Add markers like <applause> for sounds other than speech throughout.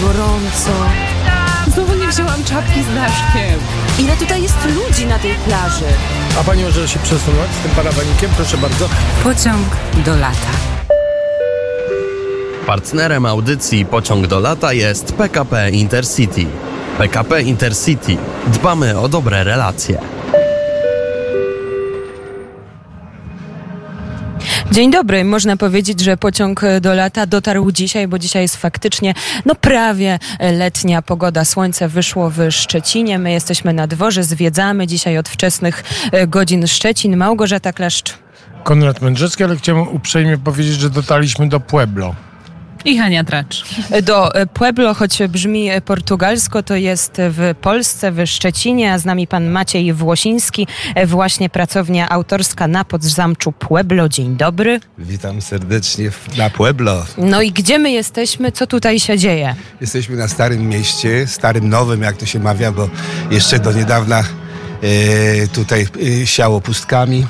gorąco. Znowu nie wzięłam czapki z daszkiem. Ile tutaj jest ludzi na tej plaży? A pani może się przesunąć z tym parawanikiem? Proszę bardzo. Pociąg do lata. Partnerem audycji Pociąg do lata jest PKP Intercity. PKP Intercity. Dbamy o dobre relacje. Dzień dobry. Można powiedzieć, że pociąg do lata dotarł dzisiaj, bo dzisiaj jest faktycznie no prawie letnia pogoda. Słońce wyszło w Szczecinie. My jesteśmy na dworze, zwiedzamy dzisiaj od wczesnych e, godzin Szczecin. Małgorzata Klaszcz. Konrad Mędrzecki, ale chciałem uprzejmie powiedzieć, że dotarliśmy do Pueblo. I Hania Tracz. Do Pueblo, choć brzmi portugalsko, to jest w Polsce, w Szczecinie, a z nami pan Maciej Włosiński, właśnie pracownia autorska na Podzamczu Pueblo. Dzień dobry. Witam serdecznie na Pueblo. No i gdzie my jesteśmy? Co tutaj się dzieje? Jesteśmy na Starym Mieście, Starym Nowym, jak to się mawia, bo jeszcze do niedawna e, tutaj e, siało pustkami.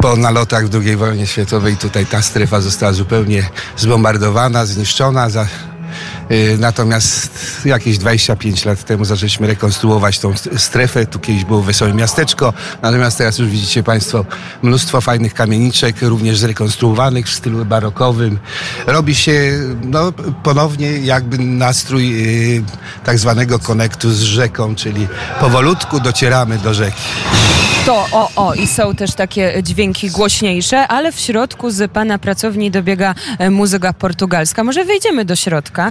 Po nalotach II wojnie światowej tutaj ta strefa została zupełnie zbombardowana, zniszczona. Za, Natomiast jakieś 25 lat temu zaczęliśmy rekonstruować tą st- strefę. Tu kiedyś było wesołe miasteczko, natomiast teraz już widzicie Państwo mnóstwo fajnych kamieniczek, również zrekonstruowanych w stylu barokowym. Robi się no, ponownie jakby nastrój y, tak zwanego konektu z rzeką, czyli powolutku docieramy do rzeki. To o, o, i są też takie dźwięki głośniejsze, ale w środku z pana pracowni dobiega e, muzyka portugalska. Może wejdziemy do środka,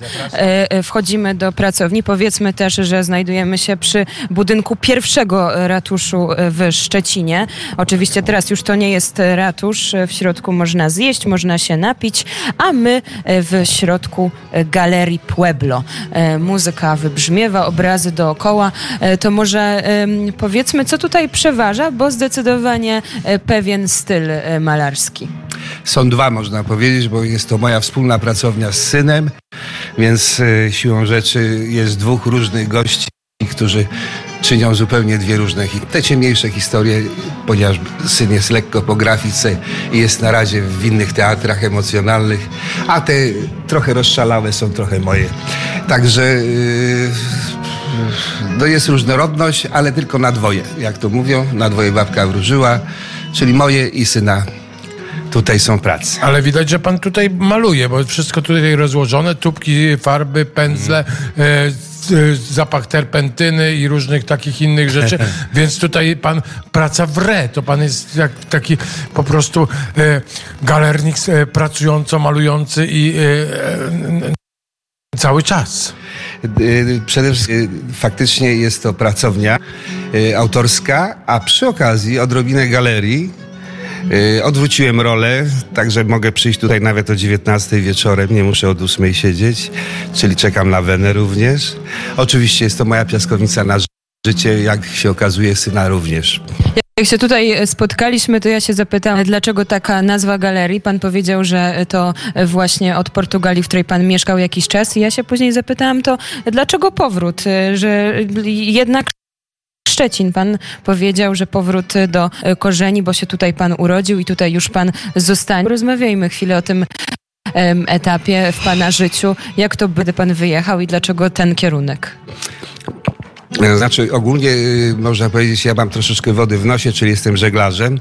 wchodzimy do pracowni. Powiedzmy też, że znajdujemy się przy budynku pierwszego ratuszu e, w Szczecinie. Oczywiście teraz już to nie jest ratusz, E, w środku można zjeść, można się napić, a my e, w środku e, galerii Pueblo. E, Muzyka wybrzmiewa, obrazy dookoła. E, To może powiedzmy, co tutaj przeważa, bo zdecydowanie e, pewien styl e, malarski. Są dwa, można powiedzieć, bo jest to moja wspólna pracownia z synem, więc e, siłą rzeczy jest dwóch różnych gości, którzy czynią zupełnie dwie różne Te ciemniejsze historie, ponieważ syn jest lekko po grafice i jest na razie w innych teatrach emocjonalnych, a te trochę rozszalałe są trochę moje. Także yy, no jest różnorodność, ale tylko na dwoje, jak to mówią, na dwoje babka wróżyła, czyli moje i syna tutaj są prace. Ale widać, że pan tutaj maluje, bo wszystko tutaj rozłożone, tubki, farby, pędzle, e, e, zapach terpentyny i różnych takich innych rzeczy. <laughs> Więc tutaj pan praca w re. To pan jest jak taki po prostu e, galernik pracująco malujący i cały czas. Przede wszystkim faktycznie jest to pracownia autorska, a przy okazji odrobinę galerii. Y, Odwróciłem rolę, także mogę przyjść tutaj nawet o 19 wieczorem, nie muszę od 8 siedzieć, czyli czekam na Wenę również. Oczywiście jest to moja piaskownica na ży- życie, jak się okazuje, syna również. Jak się tutaj spotkaliśmy, to ja się zapytałam, dlaczego taka nazwa galerii. Pan powiedział, że to właśnie od Portugalii, w której pan mieszkał jakiś czas. I ja się później zapytałam, to dlaczego powrót? Że jednak Szczecin. Pan powiedział, że powrót do korzeni, bo się tutaj pan urodził i tutaj już pan zostanie. Rozmawiajmy chwilę o tym etapie w pana życiu. Jak to by pan wyjechał i dlaczego ten kierunek? Znaczy ogólnie y, można powiedzieć, ja mam troszeczkę wody w nosie, czyli jestem żeglarzem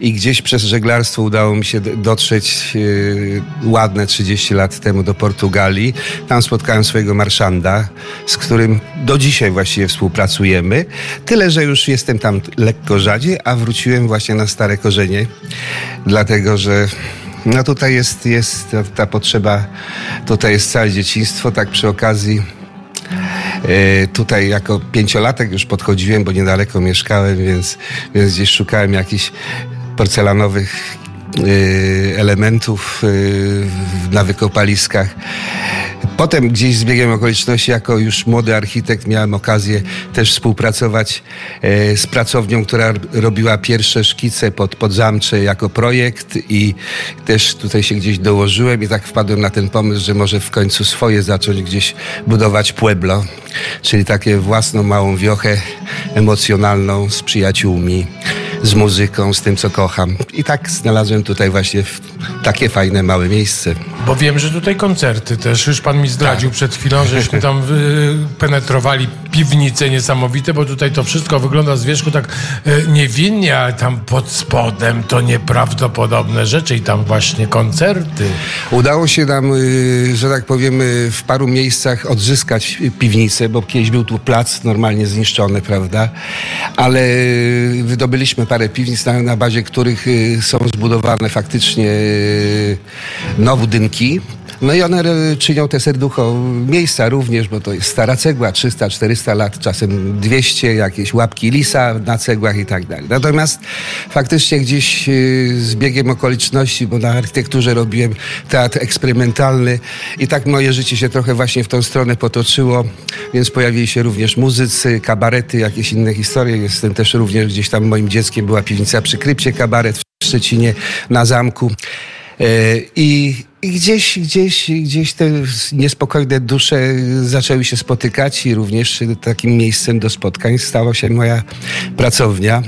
i gdzieś przez żeglarstwo udało mi się dotrzeć y, ładne 30 lat temu do Portugalii. Tam spotkałem swojego marszanda, z którym do dzisiaj właściwie współpracujemy. Tyle, że już jestem tam lekko rzadziej, a wróciłem właśnie na stare korzenie, dlatego że no tutaj jest, jest ta- ta potrzeba, tutaj jest całe dzieciństwo, tak przy okazji E, Tutaj jako pięciolatek już podchodziłem, bo niedaleko mieszkałem, więc, więc gdzieś szukałem jakichś porcelanowych e, elementów e, na wykopaliskach. Potem gdzieś z biegiem okoliczności, jako już młody architekt, miałem okazję też współpracować e, z pracownią, która robiła pierwsze szkice pod, pod zamcze jako projekt i też tutaj się gdzieś dołożyłem i tak wpadłem na ten pomysł, że może w końcu swoje zacząć gdzieś budować pueblo, czyli takie własną małą wiochę emocjonalną z przyjaciółmi. Z muzyką, z tym, co kocham. I tak znalazłem tutaj właśnie takie fajne, małe miejsce. Bo wiem, że tutaj koncerty też. Już pan mi zdradził Tak. przed chwilą, żeśmy tam y, penetrowali piwnice niesamowite, bo tutaj to wszystko wygląda z wierzchu tak y, niewinnie, ale tam pod spodem to nieprawdopodobne rzeczy i tam właśnie koncerty. Udało się nam, y, że tak powiem, w paru miejscach odzyskać piwnicę, bo kiedyś był tu plac normalnie zniszczony, prawda? Ale wydobyliśmy parę piwnic, na, na bazie których y, są zbudowane faktycznie y, nowe budynki. No i one czynią te serducho miejsca również, bo to jest stara cegła, 300-400 lat, czasem 200, jakieś łapki lisa na cegłach i tak dalej. Natomiast faktycznie gdzieś y, z biegiem okoliczności, bo na architekturze robiłem teatr eksperymentalny i tak moje życie się trochę właśnie w tą stronę potoczyło, więc pojawili się również muzycy, kabarety, jakieś inne historie. Jestem też również gdzieś tam moim dzieckiem była piwnica przy Krypcie, kabaret w Szczecinie na zamku. E, I, I gdzieś, gdzieś, gdzieś te niespokojne dusze zaczęły się spotykać i również takim miejscem do spotkań stała się moja pracownia.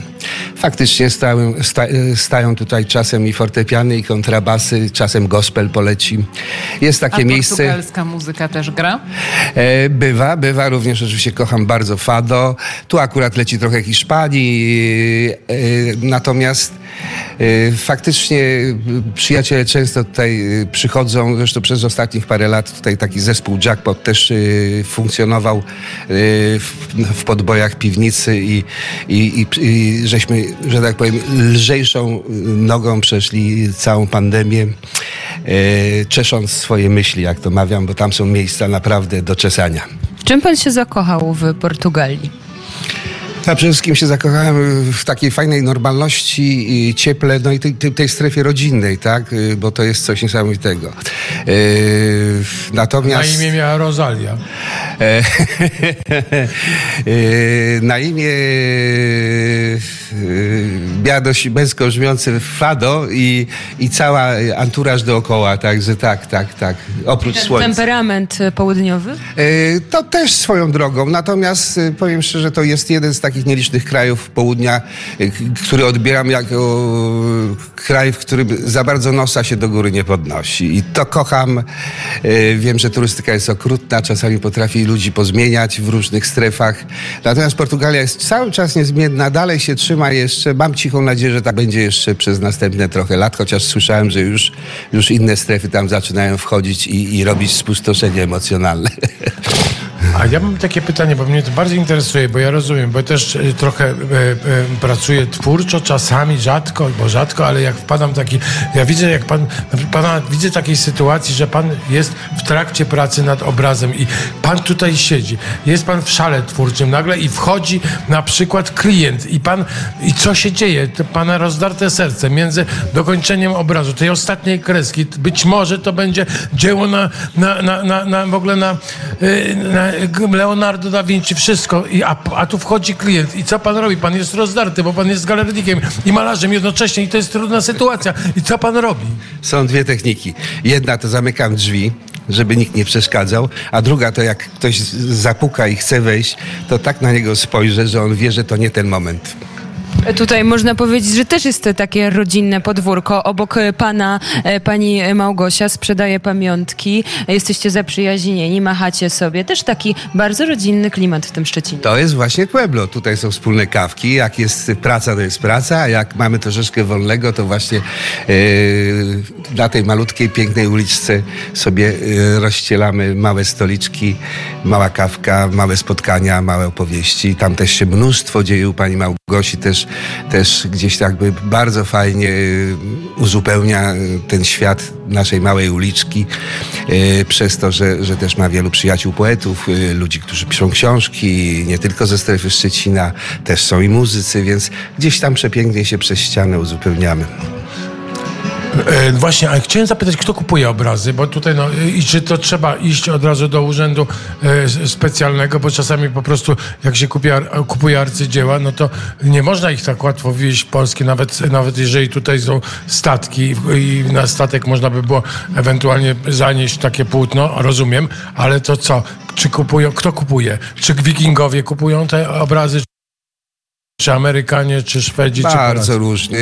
Faktycznie stałem, sta, stają tutaj czasem i fortepiany, i kontrabasy, czasem gospel poleci. Jest A takie miejsce. portugalska muzyka też gra? E, Bywa, bywa. Również oczywiście kocham bardzo fado. Tu akurat leci trochę Hiszpanii. e, Natomiast faktycznie e, przyjaciele często tutaj e, przychodzą. Zresztą przez ostatnich parę lat tutaj taki zespół Jackpot też funkcjonował w, podbojach piwnicy i, i, i, i żeśmy, że tak powiem, lżejszą nogą przeszli całą pandemię, czesząc swoje myśli, jak to mawiam, bo tam są miejsca naprawdę do czesania. Czym pan się zakochał w Portugalii? Ja przede wszystkim się zakochałem w takiej fajnej normalności, i cieple, no i tej, tej, tej strefie rodzinnej, tak? Y, Bo to jest coś niesamowitego. Yy, Na natomiast... imię miała Rosalia. <laughs> E, e, na imię e, miała dość męsko brzmiące Fado i, i cała anturaż dookoła, także tak, tak, tak. Oprócz słońca. Temperament e, południowy? E, To też swoją drogą, natomiast e, powiem szczerze, to jest jeden z takich nielicznych krajów południa, e, który odbieram jako kraj, w którym za bardzo nosa się do góry nie podnosi. I to kocham. E, Wiem, że turystyka jest okrutna, czasami potrafi ludzi pozmieniać w różnych strefach. Natomiast Portugalia jest cały czas niezmienna, dalej się trzyma jeszcze. Mam cichą nadzieję, że tak będzie jeszcze przez następne trochę lat, chociaż słyszałem, że już, już inne strefy tam zaczynają wchodzić i, i robić spustoszenie emocjonalne. <laughs> A ja mam takie pytanie, bo mnie to bardzo interesuje, bo ja rozumiem, bo też e, trochę e, e, pracuję twórczo, czasami rzadko, bo rzadko, ale jak wpadam taki, ja widzę jak pan, pana, widzę takiej sytuacji, że pan jest w trakcie pracy nad obrazem i pan tutaj siedzi, jest pan w szale twórczym nagle i wchodzi na przykład klient i pan, i co się dzieje? To pana rozdarte serce między dokończeniem obrazu, tej ostatniej kreski, być może to będzie dzieło na, na, na, na, na w ogóle na, y, na Leonardo da Vinci, wszystko, I, a, a tu wchodzi klient i co pan robi? Pan jest rozdarty, bo pan jest galernikiem i malarzem jednocześnie i to jest trudna sytuacja. I co pan robi? Są dwie techniki. Jedna to zamykam drzwi, żeby nikt nie przeszkadzał, a druga to jak ktoś zapuka i chce wejść, to tak na niego spojrzę, że on wie, że to nie ten moment. Tutaj można powiedzieć, że też jest takie rodzinne podwórko. Obok pana e, pani Małgosia sprzedaje pamiątki. Jesteście zaprzyjaźnieni, machacie sobie. Też taki bardzo rodzinny klimat w tym Szczecinie. To jest właśnie Pueblo. Tutaj są wspólne kawki. Jak jest praca, to jest praca, a jak mamy troszeczkę wolnego, to właśnie e, na tej malutkiej, pięknej uliczce sobie e, rozścielamy małe stoliczki, mała kawka, małe spotkania, małe opowieści. Tam też się mnóstwo dzieje u pani Małgosi, też, też gdzieś jakby bardzo fajnie e, uzupełnia e, ten świat naszej małej uliczki, e, przez to, że, że też ma wielu przyjaciół poetów, ludzi, którzy piszą książki, nie tylko ze strefy Szczecina, też są i muzycy, więc gdzieś tam przepięknie się przez ścianę uzupełniamy. E, właśnie, ale chciałem zapytać, kto kupuje obrazy, bo tutaj, no, i czy to trzeba iść od razu do urzędu e, specjalnego, bo czasami po prostu, jak się ar- kupuje arcydzieła, no to nie można ich tak łatwo wieźć w Polskę, nawet, nawet jeżeli tutaj są statki i na statek można by było ewentualnie zanieść takie płótno, rozumiem, ale to co? Czy kupują, kto kupuje? Czy wikingowie kupują te obrazy? Czy Amerykanie, czy Szwedzi, czy Bardzo Polacy? różnie.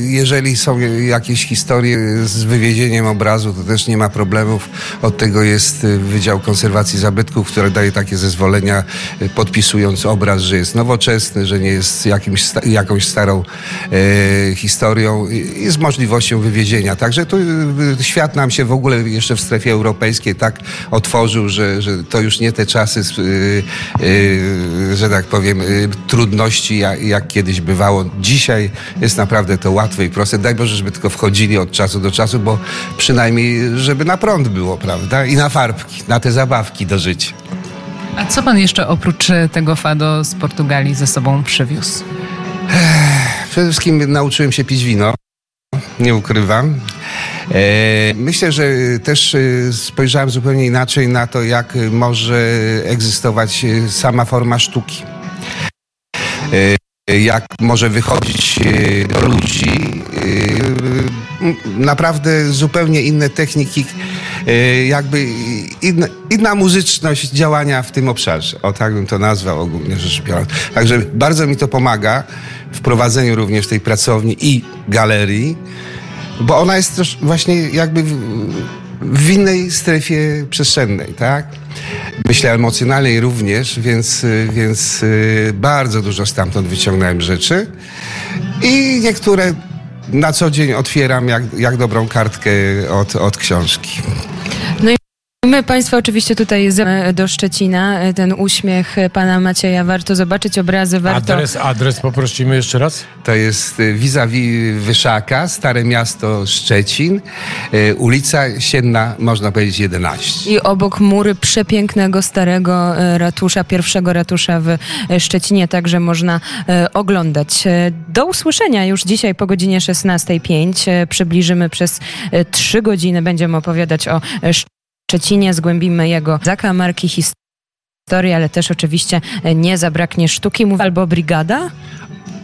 Jeżeli są jakieś historie z wywiezieniem obrazu, to też nie ma problemów. Od tego jest y, Wydział Konserwacji Zabytków, który daje takie zezwolenia, y, podpisując obraz, że jest nowoczesny, że nie jest jakimś, jakąś starą e, historią i z możliwością wywiezienia. Także tu świat nam się w ogóle jeszcze w strefie europejskiej tak otworzył, że, że to już nie te czasy, y, y, że tak powiem, y, jak, jak kiedyś bywało. Dzisiaj jest naprawdę to łatwe i proste. Daj Boże, żeby tylko wchodzili od czasu do czasu, bo przynajmniej, żeby na prąd było, prawda? I na farbki, na te zabawki do życia. A co pan jeszcze oprócz e, tego fado z Portugalii ze sobą przywiózł? Przede wszystkim nauczyłem się pić wino. Nie ukrywam. E, Myślę, że też e, spojrzałem zupełnie inaczej na to, jak może egzystować sama forma sztuki. E, Jak może wychodzić e, do ludzi. E, Naprawdę zupełnie inne techniki, jakby inna, inna muzyczność działania w tym obszarze. O tak bym to nazwał ogólnie rzecz biorąc. Także bardzo mi to pomaga w prowadzeniu również tej pracowni i galerii, bo ona jest też właśnie jakby w, innej strefie przestrzennej, tak? Myślę emocjonalnej również, więc, y, więc y, bardzo dużo stamtąd wyciągnąłem rzeczy i niektóre na co dzień otwieram jak, jak dobrą kartkę od, od książki. My Państwa oczywiście tutaj z, do Szczecina. E, Ten uśmiech e, pana Macieja. Warto zobaczyć obrazy, warto... Adres, adres poprosimy jeszcze raz. To jest y, vis-a-vis Wyszaka, Stare Miasto Szczecin, y, ulica Sienna, można powiedzieć 11. I obok mury przepięknego starego e, ratusza, pierwszego ratusza w e, Szczecinie, także można e, oglądać. E, Do usłyszenia już dzisiaj po godzinie 16.05. E, Przybliżymy przez e, trzy godziny, będziemy opowiadać o e, Szczecinie, zgłębimy jego zakamarki historii, ale też oczywiście e, nie zabraknie sztuki. Mów albo brigada?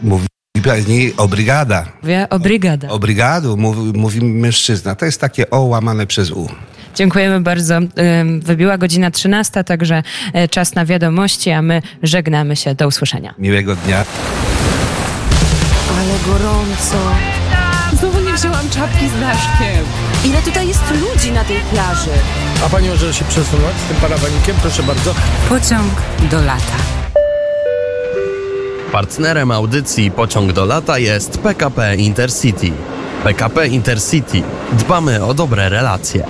Mówi pani o brygada. Mówię o brigada. O brygadu mówi, mówi mężczyzna. To jest takie O łamane przez U. Dziękujemy bardzo. Wybiła godzina 13, także e, czas na wiadomości, a my żegnamy się. Do usłyszenia. Miłego dnia. Ale gorąco. Znowu nie wzięłam czapki z daszkiem. Ile tutaj jest ludzi na tej plaży? A pani może się przesunąć z tym parawanikiem? Proszę bardzo. Pociąg do lata. Partnerem audycji Pociąg do lata jest PKP Intercity. PKP Intercity. Dbamy o dobre relacje.